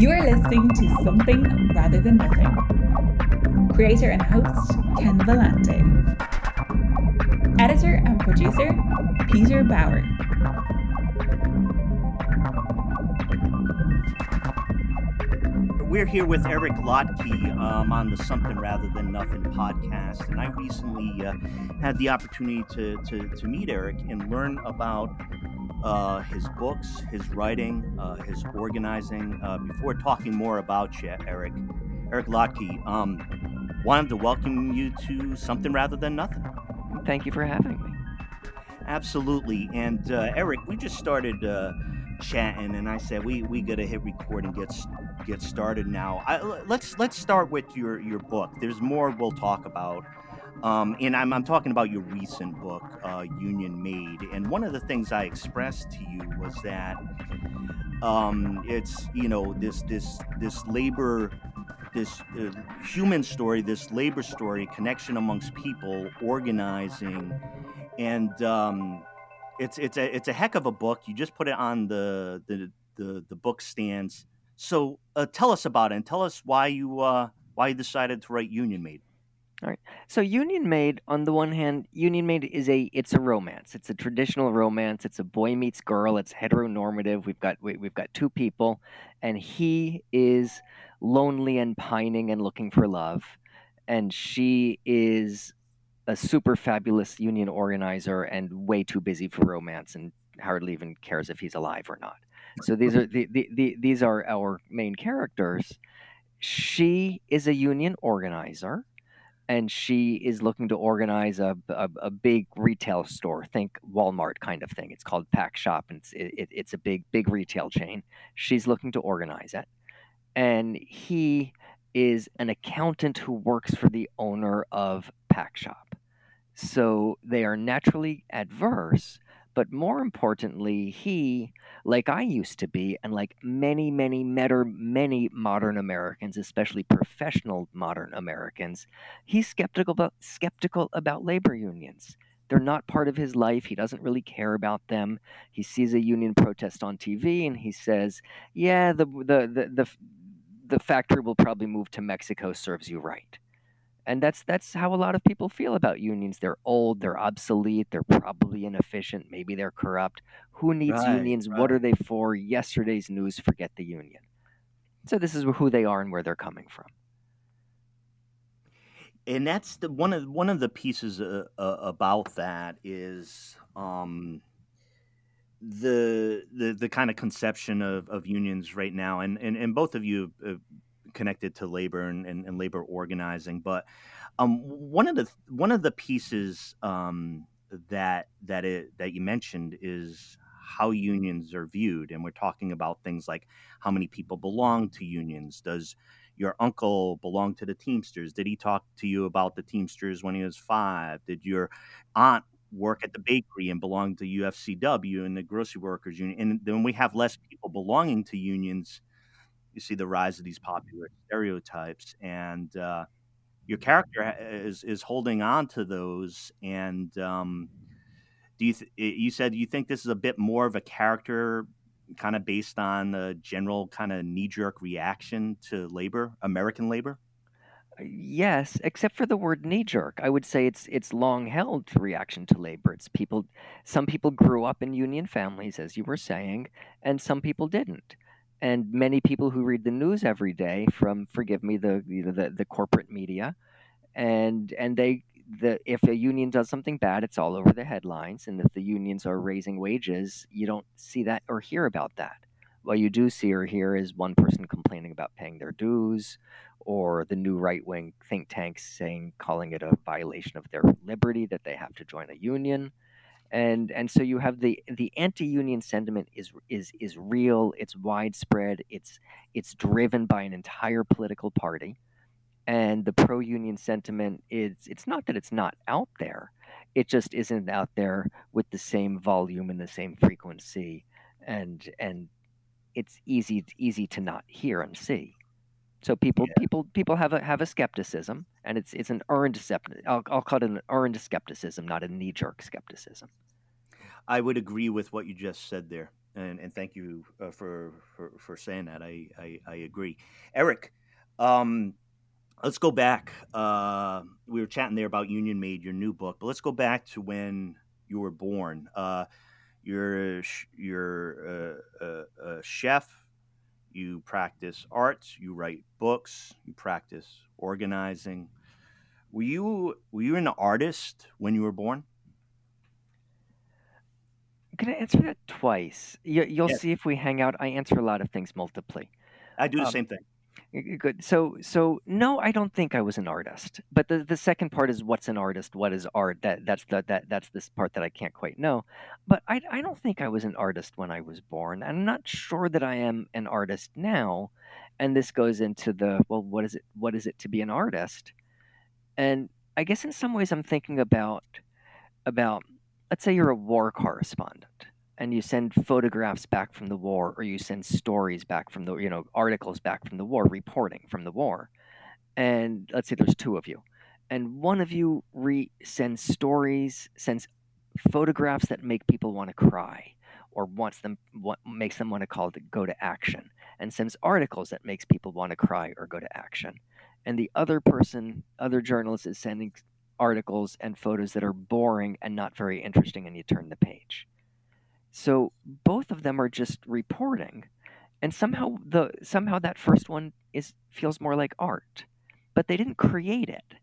You are listening to Something Rather Than Nothing. Creator and host Ken Vellante. Editor and producer Peter Bauer. We're here with Eric Lotke um, on the Something Rather Than Nothing podcast, and I recently uh, had the opportunity to, to, to meet Eric and learn about uh, his books, his writing, uh, his organizing. Uh, before talking more about you, Eric, Eric Lotke, um, wanted to welcome you to Something Rather Than Nothing. Thank you for having me. Absolutely. And uh, Eric, we just started uh, chatting, and I said we we got to hit record and get get started now. I, let's let's start with your your book. There's more we'll talk about. Um, and I'm, I'm talking about your recent book, uh, Union Made. And one of the things I expressed to you was that um, it's you know this this this labor, this uh, human story, this labor story, connection amongst people, organizing, and um, it's it's a it's a heck of a book. You just put it on the the the, the book stands. So uh, tell us about it, and tell us why you uh, why you decided to write Union Made. All right. So Union Made, on the one hand, Union Made is a it's a romance. It's a traditional romance. It's a boy meets girl. It's heteronormative. We've got we, we've got two people, and he is lonely and pining and looking for love, and she is a super fabulous union organizer and way too busy for romance and hardly even cares if he's alive or not. So these are the, the, the these are our main characters. She is a union organizer and she is looking to organize a, a, a, big retail store. Think Walmart kind of thing. It's called Pack Shop, and it's it, it's a big big retail chain. She's looking to organize it, and he is an accountant who works for the owner of Pack Shop. So they are naturally adverse, but more importantly, he, like I used to be, and like many, many, many modern Americans, especially professional modern Americans, he's skeptical about skeptical about labor unions. They're not part of his life. He doesn't really care about them. He sees a union protest on TV and he says, "Yeah, the the the the, the factory will probably move to Mexico. Serves you right." And that's that's how a lot of people feel about unions. They're old they're obsolete they're probably inefficient maybe they're corrupt. Who needs right, unions? Right. what are they for? Yesterday's news forget the union. So this is who they are and where they're coming from. And that's the one of one of the pieces uh, uh, about that is um, the the the kind of conception of, of unions right now. And, and and both of you uh, connected to labor and, and, and labor organizing. But um, one of the one of the pieces um, that that it that you mentioned is how unions are viewed, and we're talking about things like how many people belong to unions. Does your uncle belong to the Teamsters? Did he talk to you about the Teamsters when he was five? Did your aunt work at the bakery and belong to UFCW and the grocery workers union? And then we have less people belonging to unions you see the rise of these popular stereotypes and uh, your character is is holding on to those and um, do you th- you said you think this is a bit more of a character kind of based on the general kind of knee-jerk reaction to labor american labor? Uh, yes except for the word knee-jerk. I would say it's it's long held reaction to labor. It's people some people grew up in union families as you were saying and some people didn't and many people who read the news every day from forgive me the the, the corporate media and and they the if a union does something bad it's all over the headlines and if the unions are raising wages you don't see that or hear about that. What you do see or hear is one person complaining about paying their dues or the new right-wing think tanks saying calling it a violation of their liberty that they have to join a union and and so you have the the anti-union sentiment is is is real it's widespread it's it's driven by an entire political party and the pro-union sentiment is it's not that it's not out there it just isn't out there with the same volume and the same frequency and and it's easy easy to not hear and see so people yeah. people people have a have a skepticism, and it's it's an earned skepticism. I'll, I'll call it an earned skepticism, not a knee jerk skepticism. I would agree with what you just said there. and, and thank you uh, for, for for saying that. I I, I agree, Eric. Um, let's go back. Uh, we were chatting there about Union Made, your new book, but let's go back to when you were born. Uh, you're you're a, a, a chef. You practice arts. You write books. You practice organizing. Were you were you an artist when you were born? Can I'm gonna answer that twice. You, will yes. see if we hang out. I answer a lot of things multiply. I do the um, same thing. Good. So, so no, I don't think I was an artist. But the, the second part is what's an artist? What is art? That that's the that that's this part that I can't quite know. But I I don't think I was an artist when I was born. I'm not sure that I am an artist now. And this goes into the well, what is it? What is it to be an artist? And I guess in some ways I'm thinking about about let's say you're a war correspondent and you send photographs back from the war or you send stories back from the you know articles back from the war reporting from the war. And let's say there's two of you and one of you re- sends stories sends photographs that make people want to cry or wants them what makes them want to call to go to action and sends articles that makes people want to cry or go to action. And the other person other journalist is sending articles and photos that are boring and not very interesting and you turn the page so both of them are just reporting, and somehow the somehow that first one is feels more like art, but they didn't create it.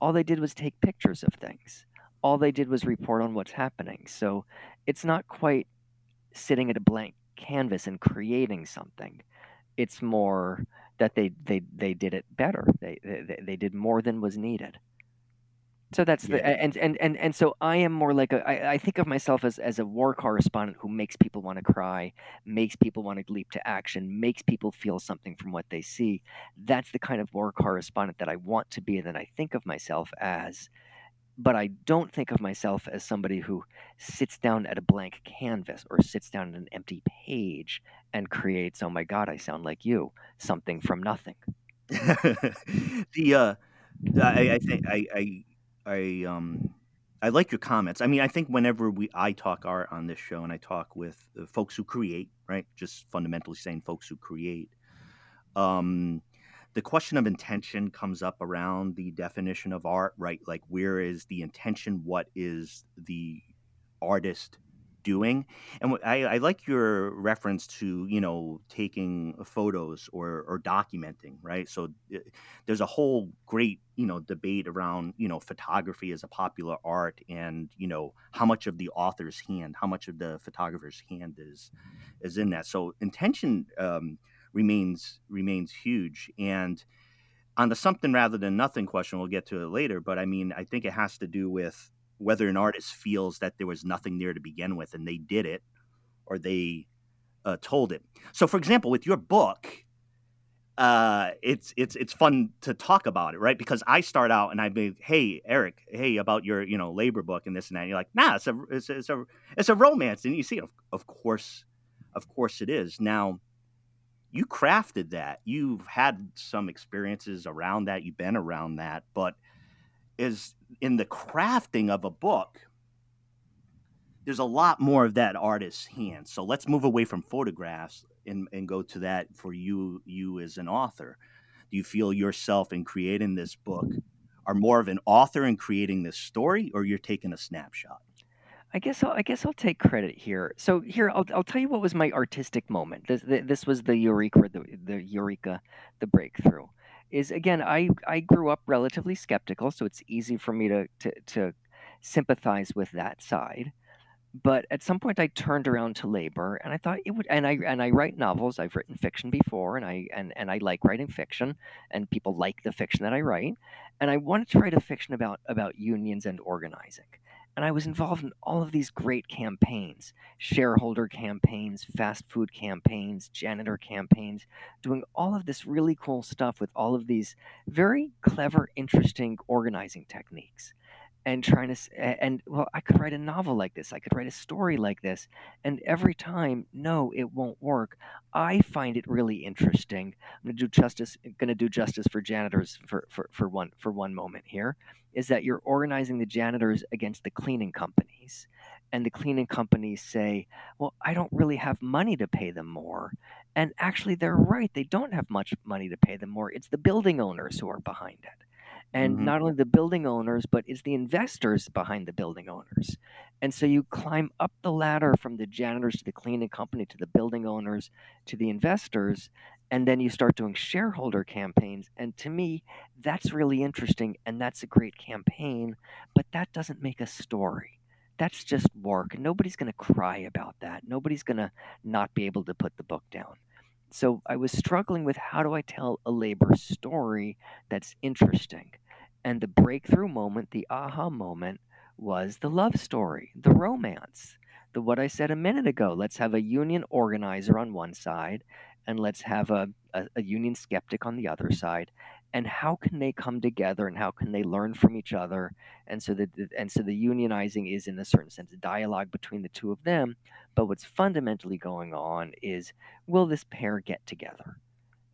All they did was take pictures of things. All they did was report on what's happening. So it's not quite sitting at a blank canvas and creating something. It's more that they they, they did it better. They, they they did more than was needed. So that's the and, and and and so I am more like a I, I think of myself as as a war correspondent who makes people want to cry, makes people want to leap to action, makes people feel something from what they see. That's the kind of war correspondent that I want to be and that I think of myself as. But I don't think of myself as somebody who sits down at a blank canvas or sits down at an empty page and creates, oh my God, I sound like you, something from nothing. the uh I, I think I, I I um I like your comments. I mean, I think whenever we I talk art on this show and I talk with folks who create, right? Just fundamentally saying folks who create. Um, the question of intention comes up around the definition of art, right? Like, where is the intention? What is the artist doing. And I, I, like your reference to you know taking photos or or documenting, right? So eh, there's a whole great you know debate around you know photography as a popular art, and you know how much of the author's hand, how much of the photographer's hand is is in that. So intention um, remains remains huge and on the something rather than nothing question we'll get to it later but i mean i think it has to do with whether an artist feels that there was nothing there to begin with and they did it or they uh, told it. So, for example, with your book, uh, it's it's it's fun to talk about it, right? Because I start out and I be, hey Eric, hey about your you know labor book and this and that. And you're like, nah, it's a it's a, it's a it's a romance, and you see, of, of course, of course it is. Now, you crafted that. You've had some experiences around that. You've been around that, but is in the crafting of a book there's a lot more of that artist's hand so let's move away from photographs and, and go to that for you you as an author do you feel yourself in creating this book are more of an author in creating this story or you're taking a snapshot I guess I'll, I guess I'll take credit here. So here I'll, I'll tell you what was my artistic moment. This this was the eureka, the, the eureka, the breakthrough is again I I grew up relatively skeptical, so it's easy for me to to, to sympathize with that side. But at some point, I turned around to labor, and I thought it would. And I and I write novels. I've written fiction before, and I and and I like writing fiction, and people like the fiction that I write. And I wanted to write a fiction about about unions and organizing. And I was involved in all of these great campaigns shareholder campaigns, fast food campaigns, janitor campaigns, doing all of this really cool stuff with all of these very clever, interesting organizing techniques and trying to and well i could write a novel like this i could write a story like this and every time no it won't work i find it really interesting i'm going to do justice going to do justice for janitors for, for, for one for one moment here is that you're organizing the janitors against the cleaning companies and the cleaning companies say, well, I don't really have money to pay them more. And actually, they're right. They don't have much money to pay them more. It's the building owners who are behind it. And Mhm. not only the building owners, but it's the investors behind the building owners. And so you climb up the ladder from the janitors to the cleaning company to the building owners to the investors. And then you start doing shareholder campaigns. And to me, that's really interesting. And that's a great campaign. But that doesn't make a story. That's just work. And nobody's going to cry about that. Nobody's going to not be able to put the book down. So I was struggling with how do I tell a labor story that's interesting? And the breakthrough moment, the aha moment, was the love story, the romance, the what I said a minute ago. Let's have a union organizer on one side, and let's have a, a, a union skeptic on the other side. And how can they come together, and how can they learn from each other? And so the and so the unionizing is, in a certain sense, a dialogue between the two of them. But what's fundamentally going on is, will this pair get together?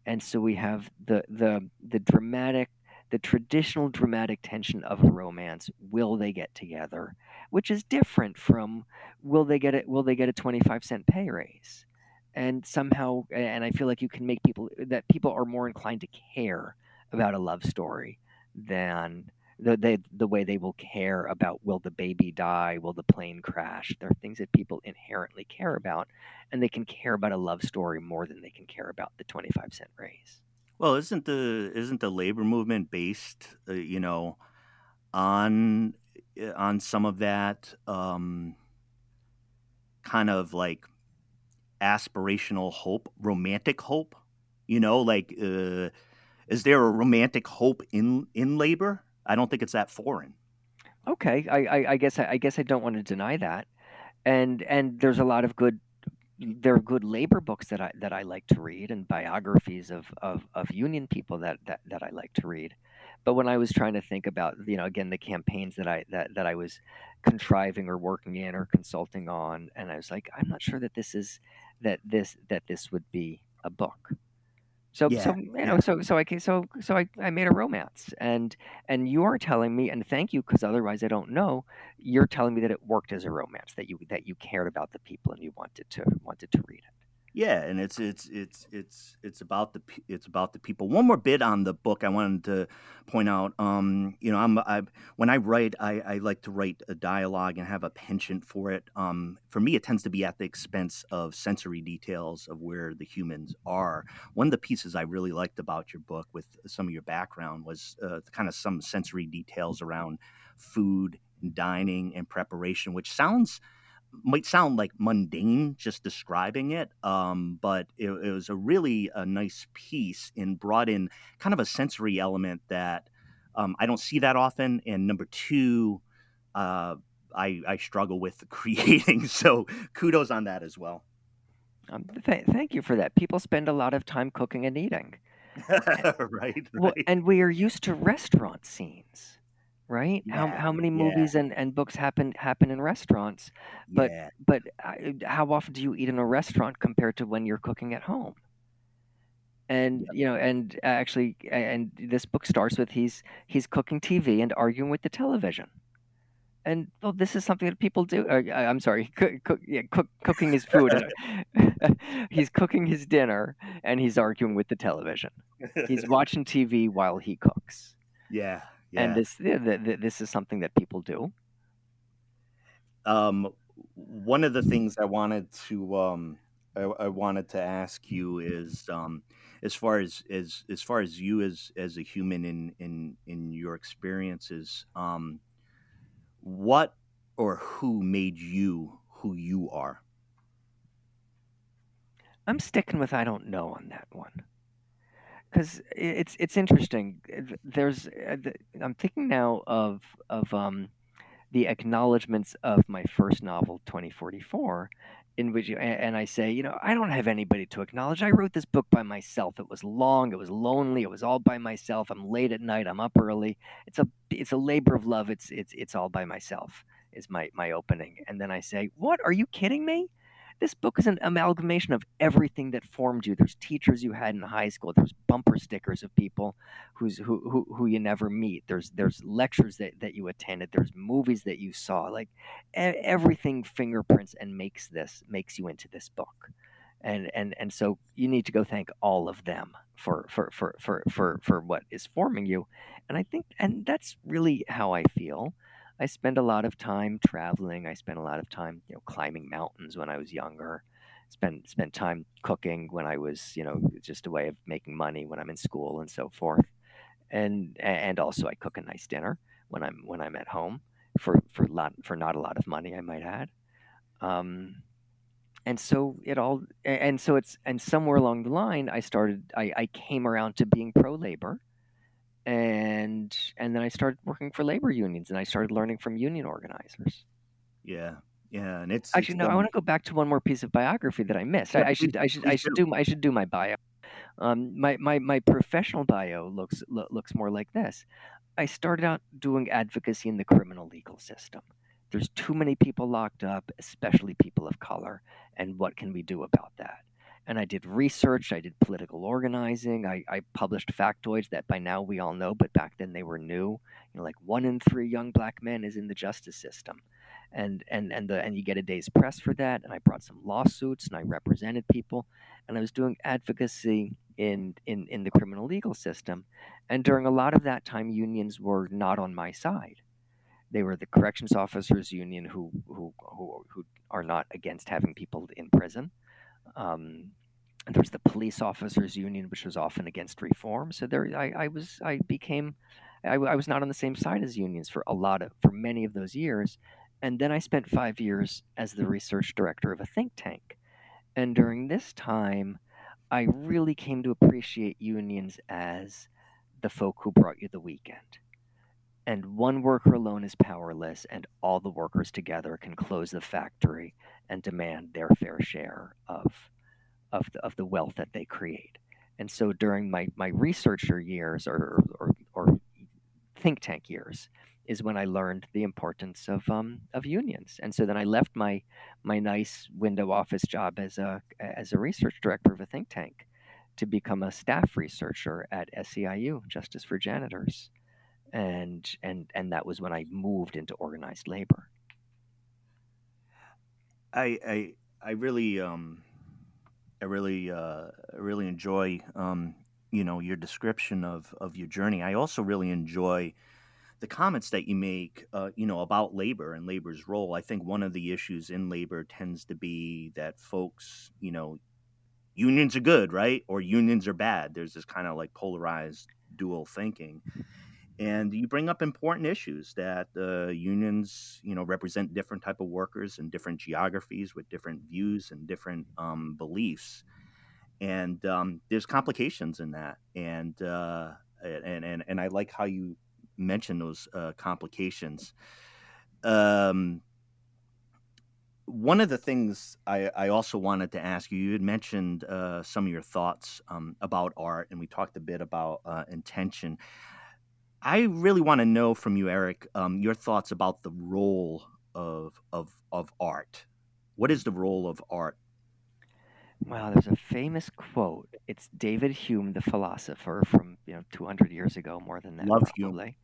And so we have the the the dramatic the traditional dramatic tension of a romance will they get together which is different from will they get it will they get a 25 cent pay raise and somehow and i feel like you can make people that people are more inclined to care about a love story than the, the way they will care about will the baby die? Will the plane crash? There are things that people inherently care about and they can care about a love story more than they can care about the 25 cent raise. Well, isn't the isn't the labor movement based, uh, you know, on uh, on some of that um, kind of like aspirational hope, romantic hope? You know, like uh, is there a romantic hope in in labor? I don't think it's that foreign. Okay, I, I, I guess I, I guess I don't want to deny that, and and there's a lot of good there are good labor books that I that I like to read and biographies of, of, of union people that, that, that I like to read. But when I was trying to think about, you know, again the campaigns that I that, that I was contriving or working in or consulting on, and I was like, I'm not sure that this is that this that this would be a book. So Yeah, so you know so so I so so I, I made a romance and and you are telling me and thank you because otherwise I don't know you're telling me that it worked as a romance that you that you cared about the people and you wanted to wanted to read it. Yeah, and it's it's it's it's it's about the it's about the people. One more bit on the book I wanted to point out. Um, you know, I'm I when I write, I, I like to write a dialogue and have a penchant for it. Um, for me, it tends to be at the expense of sensory details of where the humans are. One of the pieces I really liked about your book, with some of your background, was uh, kind of some sensory details around food and dining and preparation, which sounds might sound like mundane just describing it, um, but it, it was a really a nice piece and brought in kind of a sensory element that um, I don't see that often. And number two, uh, I, I struggle with creating. So kudos on that as well. Um, th- thank you for that. People spend a lot of time cooking and eating. right, Well, right. and we are used to restaurant scenes, right? How Yeah, how many yeah. movies and, and books happen happen in restaurants? but- yeah, But uh, how often do you eat in a restaurant compared to when you're cooking at home? And you know, and uh, actually, and this book starts with he's he's cooking TV and arguing with the television. And well, this is something that people do. Uh, I'm sorry, cook, cook, yeah, cook, cooking his food. he's cooking his dinner and he's arguing with the television. He's watching TV while he cooks. yeah, yeah. And this th- th- th- this is something that people do. um, one of the things I wanted to um, I, I wanted to ask you is um, as far as as as far as you as as a human in in in your experiences, um, what or who made you who you are? I'm sticking with I don't know on that one because it's it's interesting. Uh, There's uh, I'm thinking now of of um, the acknowledgments of my first novel, 2044, in which you, and I say, you know, I don't have anybody to acknowledge. I wrote this book by myself. It was long. It was lonely. It was all by myself. I'm late at night. I'm up early. It's a it's a labor of love. It's it's it's all by myself. Is my my opening, and then I say, what? Are you kidding me? This book is an amalgamation of everything that formed you. There's teachers you had in high school. There's bumper stickers of people who's who who, who you never meet. There's there's lectures that, that you attended. There's movies that you saw. Like everything fingerprints and makes this makes you into this book. And and and so you need to go thank all of them for for for for for, for what is forming you. And I think and that's really how I feel. I spend a lot of time traveling. I spent a lot of time, you know, climbing mountains when I was younger. Spent spent time cooking when I was, you know, just a way of making money when I'm in school and so forth. And and also I cook a nice dinner when I'm when I'm at home for for lot for not a lot of money, I might add. Um, and so it all and so it's and somewhere along the line I started I, I came around to being pro labor and and then I started working for labor unions, and I started learning from union organizers. Yeah, yeah, and it's actually it's no. I want to go back to one more piece of biography that I missed. I, I, should I should I should do I should do my bio. Um, my my my professional bio looks lo- looks more like this. I started out doing advocacy in the criminal legal system. There's too many people locked up, especially people of color, and what can we do about that? And I did research. I did political organizing. I, I, published factoids that by now we all know, but back then they were new. You know, like one in three young black men is in the justice system, and and and the and you get a day's press for that. And I brought some lawsuits, and I represented people, and I was doing advocacy in in in the criminal legal system. And during a lot of that time, unions were not on my side. They were the corrections officers union who who who, who are not against having people in prison um, and there's the police officers union, which was often against reform. So there, I, I was, I became, I, I, was not on the same side as unions for a lot of, for many of those years. And then I spent five years as the research director of a think tank. And during this time, I really came to appreciate unions as the folk who brought you the weekend. And one worker alone is powerless, and all the workers together can close the factory and demand their fair share of of the, of the wealth that they create. And so during my, my researcher years or, or, or think tank years is when I learned the importance of um, of unions. And so then I left my my nice window office job as a as a research director of a think tank to become a staff researcher at SEIU, Justice for Janitors. And and and that was when I moved into organized labor. I I I really um I really uh really enjoy um you know your description of of your journey. I also really enjoy the comments that you make uh you know about labor and labor's role. I think one of the issues in labor tends to be that folks, you know, unions are good, right? Or unions are bad. There's this kind of like polarized dual thinking and you bring up important issues that uh, unions you know represent different type of workers and different geographies with different views and different um, beliefs and um, there's complications in that and uh, and, and and I like how you mention those uh, complications um, one of the things I, I, also wanted to ask you, you had mentioned uh, some of your thoughts um, about art, and we talked a bit about uh, intention. I really want to know from you, Eric, um, your thoughts about the role of of of art. What is the role of art? Well, there's a famous quote. It's David Hume, the philosopher from you know 200 years ago, more than that. Love probably.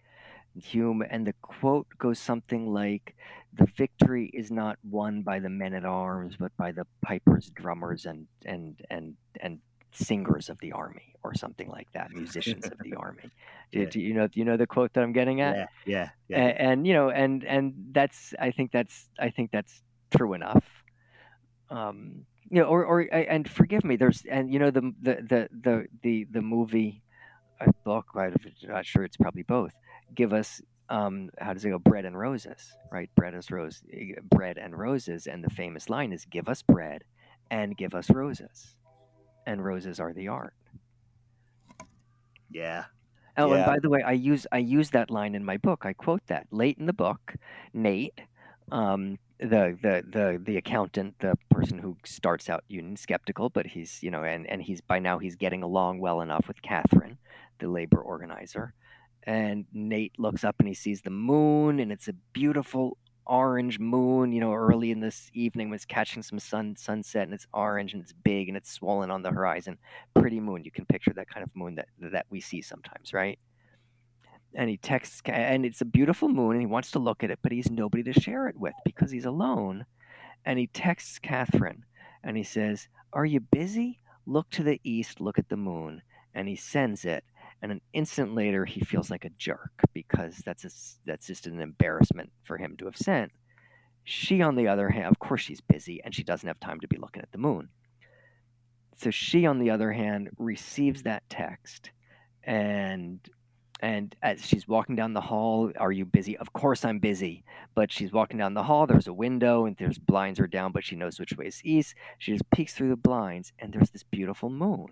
Hume. Hume, and the quote goes something like, "The victory is not won by the men at arms, but by the pipers, drummers, and and and and singers of the army or something like that, musicians of the army. Do, yeah. do, you know? Do you know the quote that I'm getting at? Yeah, yeah. yeah. And, and, you know, and and that's I think that's I think that's true enough. Um, you know, or or and forgive me. There's and you know the the the the the, the movie, a book. I'm not sure it's probably both. Give us um, how does it go? Bread and roses, right? Bread is rose, eh, bread and roses, and the famous line is, "Give us bread, and give us roses." And roses are the art. Yeah. Oh, yeah. and by the way, I use I use that line in my book. I quote that late in the book. Nate, um, the the the the accountant, the person who starts out union skeptical, but he's you know, and and he's by now he's getting along well enough with Catherine, the labor organizer. And Nate looks up and he sees the moon, and it's a beautiful orange moon, you know, early in this evening was catching some sun sunset and it's orange and it's big and it's swollen on the horizon. Pretty moon. You can picture that kind of moon that that we see sometimes, right? And he texts and it's a beautiful moon and he wants to look at it, but he's nobody to share it with because he's alone. And he texts Catherine and he says, "Are you busy? Look to the east, look at the moon." And he sends it and an instant later he feels like a jerk because that's a, that's just an embarrassment for him to have sent. She, on the other hand, of course, she's busy and she doesn't have time to be looking at the moon. So she, on the other hand, receives that text, and and as she's walking down the hall, are you busy? Of course, I'm busy. But she's walking down the hall. There's a window, and there's blinds are down, but she knows which way is east. She just peeks through the blinds, and there's this beautiful moon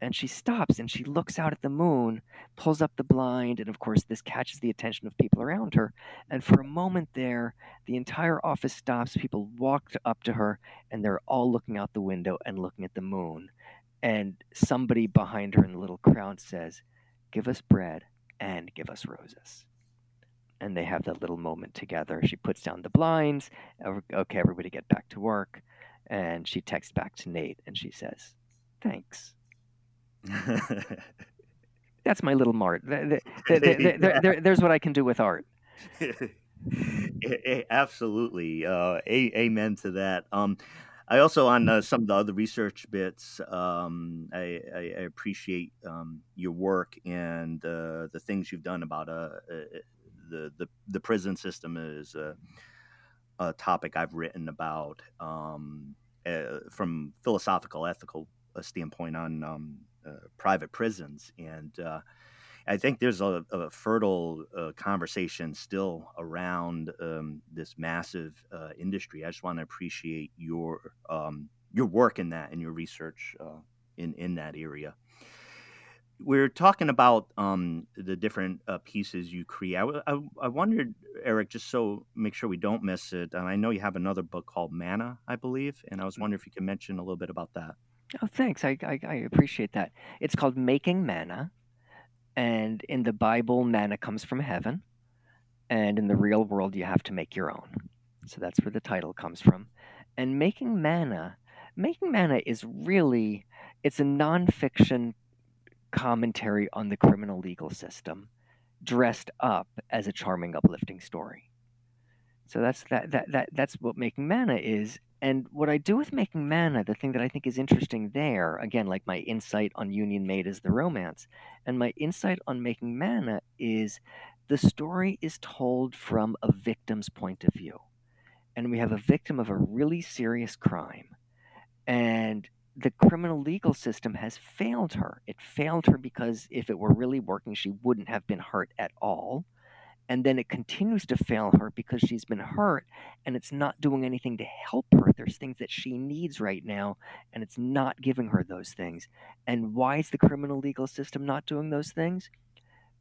and she stops and she looks out at the moon, pulls up the blind, and of course, this catches the attention of people around her. And for a moment there, the entire office stops. People walk up to her, and they're all looking out the window and looking at the moon. And somebody behind her in the little crowd says, Give us bread and give us roses. And they have that little moment together. She puts down the blinds. Okay, everybody get back to work. And she texts back to Nate and she says, Thanks That's my little mart. There, there, there, there's what I can do with art. Absolutely. Uh, a- amen to that. Um, I also, on uh, some of the other research bits, um, I, I, I, appreciate um, your work and uh, the things you've done about uh, uh, the, the, the prison system is a, a topic I've written about um, uh, from philosophical, ethical standpoint on um, uh, private prisons, and uh, I think there's a, a fertile uh, conversation still around um, this massive uh, industry. I just want to appreciate your um, your work in that and your research uh, in in that area. We're talking about um, the different uh, pieces you create. I, I, I, wondered, Eric, just so make sure we don't miss it. And I know you have another book called Manna, I believe, and I was mm. wondering if you could mention a little bit about that. Oh, thanks. I, I, I appreciate that. It's called Making Manna. And in the Bible, manna comes from heaven. And in the real world, you have to make your own. So that's where the title comes from. And making manna, making manna is really, it's a nonfiction commentary on the criminal legal system dressed up as a charming, uplifting story. So that's that, that, that that's what making manna is and what I do with making manna, the thing that I think is interesting there, again, like my insight on Union Made is the romance, and my insight on making manna is the story is told from a victim's point of view. And we have a victim of a really serious crime. And the criminal legal system has failed her. It failed her because if it were really working, she wouldn't have been hurt at all and then it continues to fail her because she's been hurt and it's not doing anything to help her. There's things that she needs right now and it's not giving her those things. And why is the criminal legal system not doing those things?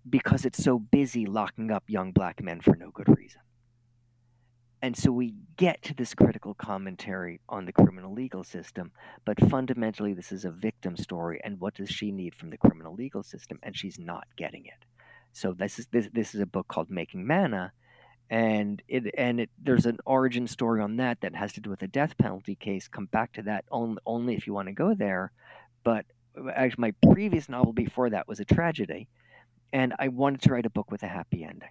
Because it's so busy locking up young black men for no good reason. And so we get to this critical commentary on the criminal legal system, but fundamentally, this is a victim story. And what does she need from the criminal legal system? And she's not getting it. So this is this this is a book called Making Manna, and it and it there's an origin story on that that has to do with a death penalty case. Come back to that only only if you want to go there. But uh, actually, my previous novel before that was a tragedy, and I wanted to write a book with a happy ending.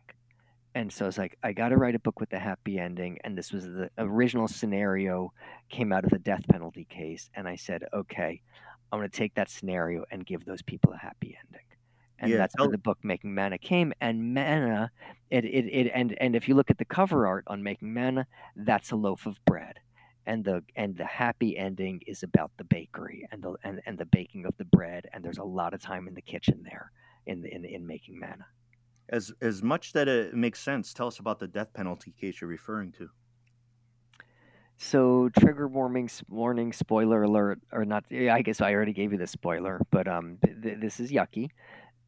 And so I was like, I got to write a book with a happy ending. And this was the original scenario came out of the death penalty case. And I said, okay, I'm going to take that scenario and give those people a happy ending and yeah, that's where the book Making Manna came. And manna, it, it, it and and if you look at the cover art on Making Manna, that's a loaf of bread, and the and the happy ending is about the bakery and the and, and the baking of the bread, and there's a lot of time in the kitchen there in in in Making Manna. As as much that it makes sense, tell us about the death penalty case you're referring to. So trigger warning, warning, spoiler alert, or not? I guess I already gave you the spoiler, but um, th- this is yucky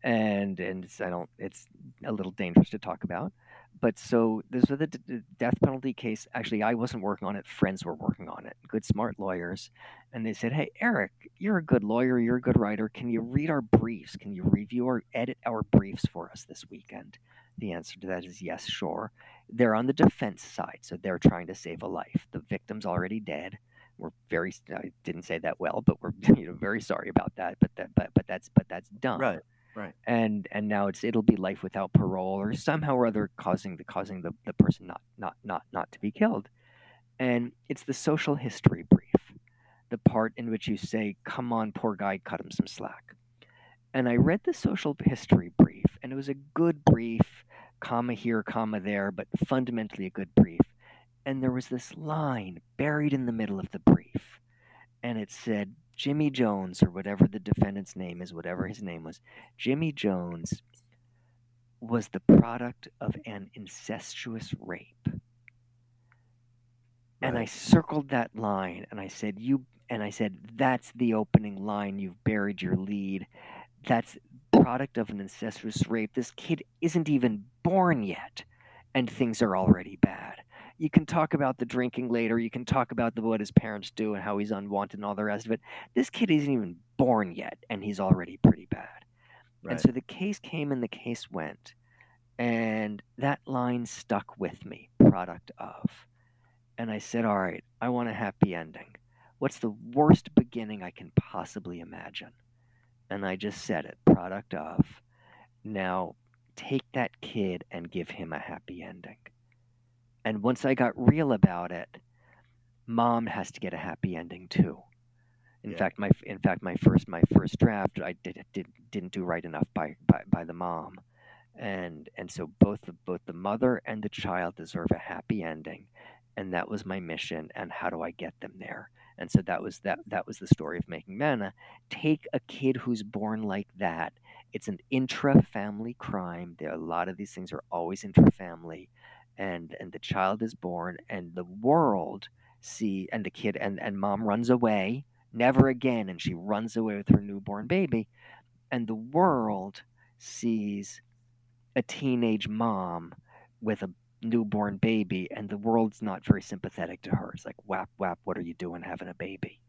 and and I don't it's a little dangerous to talk about. But so this was the d- death penalty case. Actually, I wasn't working on it. Friends were working on it. Good, smart lawyers, and they said, "Hey, Eric, you're a good lawyer. You're a good writer. Can you read our briefs? Can you review or edit our briefs for us this weekend?" The answer to that is yes, sure. They're on the defense side, so they're trying to save a life. The victim's already dead. We're very I didn't say that well, but we're you know very sorry about that. But that but but that's but that's done. Right. Right. And and now it's it'll be life without parole or somehow or other causing the causing the, the person not not not not to be killed. And it's the social history brief, the part in which you say, "Come on, poor guy, cut him some slack." And I read the social history brief, and it was a good brief, comma here, comma there, but fundamentally a good brief. And there was this line buried in the middle of the brief, and it said, Jimmy Jones, or whatever the defendant's name is, whatever his name was, Jimmy Jones was the product of an incestuous rape. And I circled that line and I said, You and I said, That's the opening line. You've buried your lead. That's product of an incestuous rape. This kid isn't even born yet, and things are already bad. You can talk about the drinking later. You can talk about the, what his parents do and how he's unwanted and all the rest of it. This kid isn't even born yet, and he's already pretty bad. And so the case came and the case went. And that line stuck with me, product of. And I said, All right, I want a happy ending. What's the worst beginning I can possibly imagine? And I just said it, product of. Now take that kid and give him a happy ending. And once I got real about it, mom has to get a happy ending too. In Yeah. fact, my in fact my first my first draft I did did didn't do right enough by by, by the mom, and and so both the both the mother and the child deserve a happy ending, and that was my mission. And how do I get them there? And so that was that that was the story of making manna. Take a kid who's born like that. It's an intra-family crime. There a lot of these things are always intra-family, and and the child is born, and the world see and the kid and and mom runs away never again and she runs away with her newborn baby and the world sees a teenage mom with a newborn baby and the world's not very sympathetic to her. It's like whap whap what are you doing having a baby?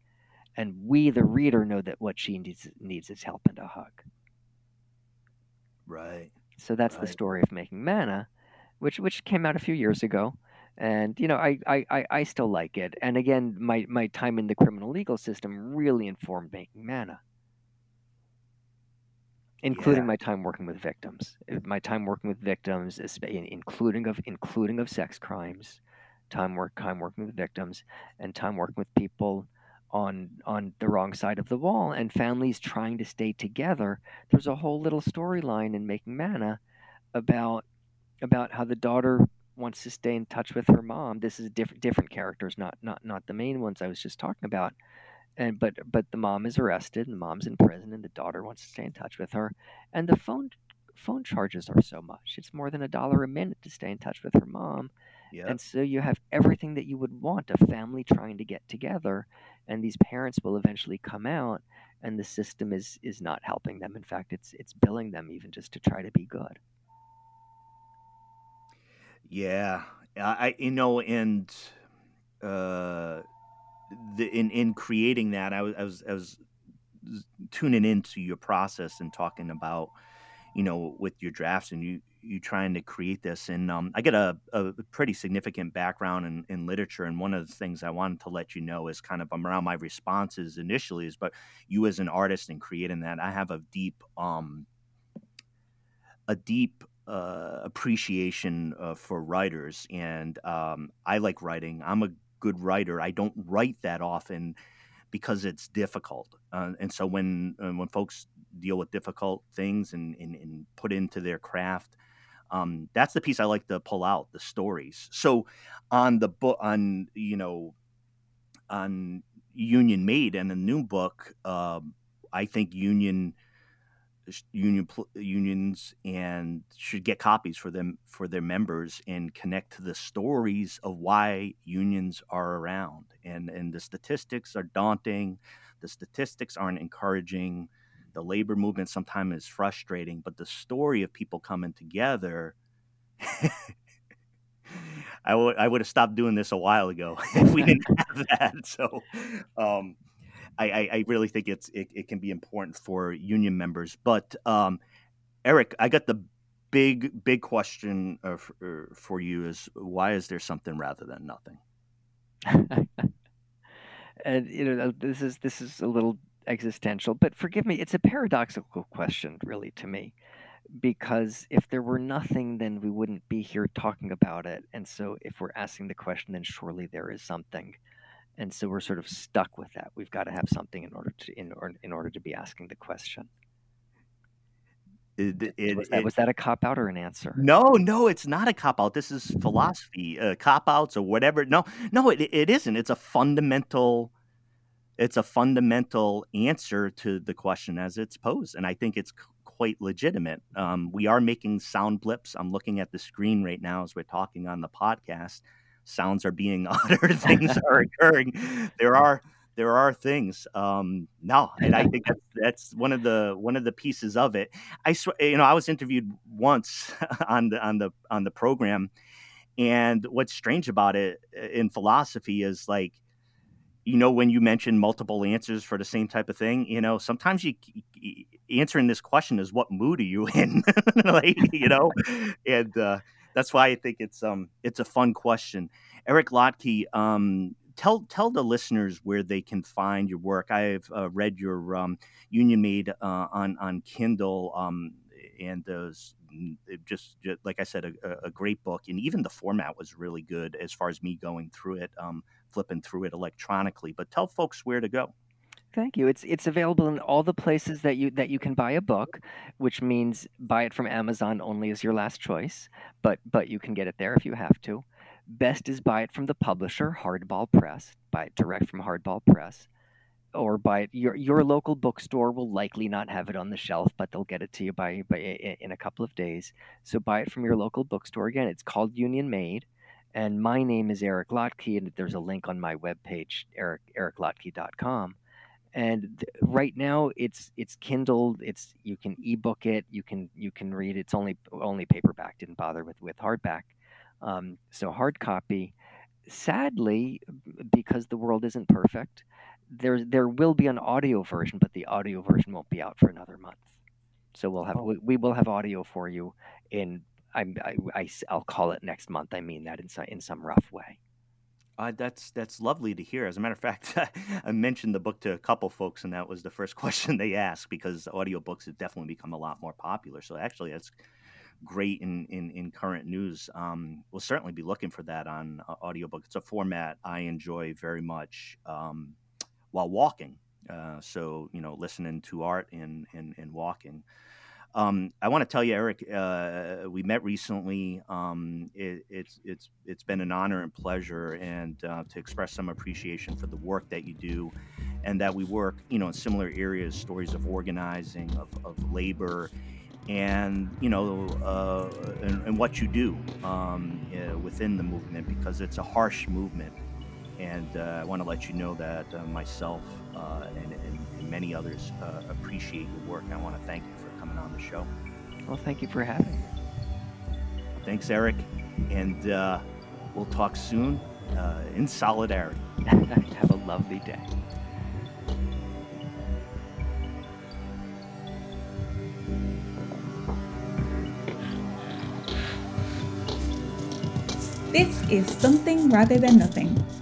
And we the reader know that what she needs needs is help and a hug. Right. so that's the story of making manna which which came out a few years ago and you know I, I, I, still like it and again my, my time in the criminal legal system really informed making manna. Including Yeah. my time working with victims. Uh, my time working with victims including of including of sex crimes time work time working with victims and time working with people on on the wrong side of the wall and families trying to stay together. There's a whole little storyline in making manna about about how the daughter wants to stay in touch with her mom this is different different characters not not not the main ones i was just talking about. And but but the mom is arrested and the mom's in prison and the daughter wants to stay in touch with her. And the phone phone charges are so much. It's more than a dollar a minute to stay in touch with her mom. Yeah. and so you have everything that you would want a family trying to get together and these parents will eventually come out and the system is is not helping them. In fact it's it's billing them even just to try to be good Yeah, I, you know, and uh, the in in creating that, I was I was I was tuning into your process and talking about, you know, with your drafts and you you trying to create this. And um, I get a, a pretty significant background in, in literature, and one of the things I wanted to let you know is kind of around my responses initially is, but you as an artist and creating that, I have a deep um a deep uh, appreciation uh, for writers, and um, I like writing. I'm a good writer. I don't write that often because it's difficult, uh, and so when uh, when folks deal with difficult things and, and, and put into their craft, um, that's the piece I like to pull out the stories. So on the book, on you know, on Union Made and the new book, um, I think Union union pl- unions and should get copies for them for their members and connect to the stories of why unions are around. And and the statistics are daunting the statistics aren't encouraging the labor movement sometimes is frustrating but the story of people coming together I would I would have stopped doing this a while ago if we didn't have that. So um I, I, I really think it's it, it can be important for union members. But um, Eric, I got the big big question uh, for, for you is why is there something rather than nothing? and you know this is this is a little existential, but forgive me, it's a paradoxical question, really, to me because if there were nothing, then we wouldn't be here talking about it. And so if we're asking the question, then surely there is something. And so we're sort of stuck with that. We've got to have something in order to in, or, in order to be asking the question. It, it, was, that, it, was that a cop out or an answer? No, no, it's not a cop out. This is philosophy, uh, cop outs or whatever. No, no, it, it isn't. It's a fundamental, it's a fundamental answer to the question as it's posed, and I think it's quite legitimate. Um, we are making sound blips. I'm looking at the screen right now as we're talking on the podcast. Sounds are being uttered, things are occurring. There are there are things. Um, no, and I think that's, that's one of the one of the pieces of it. I swear, you know, I was interviewed once on the on the on the program, and what's strange about it uh, in philosophy is like you know when you mention multiple answers for the same type of thing you know sometimes you, answering this question is what mood are you in like you know and uh, that's why i think it's um it's a fun question eric lotke um tell tell the listeners where they can find your work i've uh, read your um, union made uh, on on kindle um and those just, just, like I said, a, a, great book, and even the format was really good as far as me going through it. Um, flipping through it electronically. But tell folks where to go. Thank you. It's it's available in all the places that you that you can buy a book, which means buy it from Amazon only as your last choice, but but you can get it there if you have to. Best is buy it from the publisher, Hardball Press. Buy it direct from Hardball Press, or buy it. Your your local bookstore will likely not have it on the shelf, but they'll get it to you by, by in a couple of days. So buy it from your local bookstore. Again, it's called Union Made. And my name is Eric Lotke, and there's a link on my webpage, eric, ericlotke.com. And th- right now, it's it's Kindle. It's you can ebook it. You can you can read. It's only only paperback. Didn't bother with with hardback. Um, so hard copy. Sadly, because the world isn't perfect, there there will be an audio version, but the audio version won't be out for another month. So we'll have oh. we, we will have audio for you in I, I, I, will call it next month. I mean that in in some rough way. Uh, that's that's lovely to hear. As a matter of fact, I mentioned the book to a couple folks, and that was the first question they asked because audiobooks have definitely become a lot more popular. So actually, that's great in in, in current news. Um, we'll certainly be looking for that on uh, audiobook. It's a format I enjoy very much um, while walking. Uh, so you know, listening to art and and, and walking. Um, I want to tell you, Eric, uh, we met recently. Um, it, it's it's it's been an honor and pleasure, and uh, to express some appreciation for the work that you do, and that we work, you know, in similar areas, stories of organizing, of, of labor, and you know, uh, and, and, what you do um, uh, within the movement, because it's a harsh movement, and uh, I want to let you know that uh, myself and, and, and, many others appreciate your work. I want to thank you coming on the show. Well, thank you for having me. Thanks, Eric. And uh, we'll talk soon uh, in solidarity. Have a lovely day. This is Something Rather Than Nothing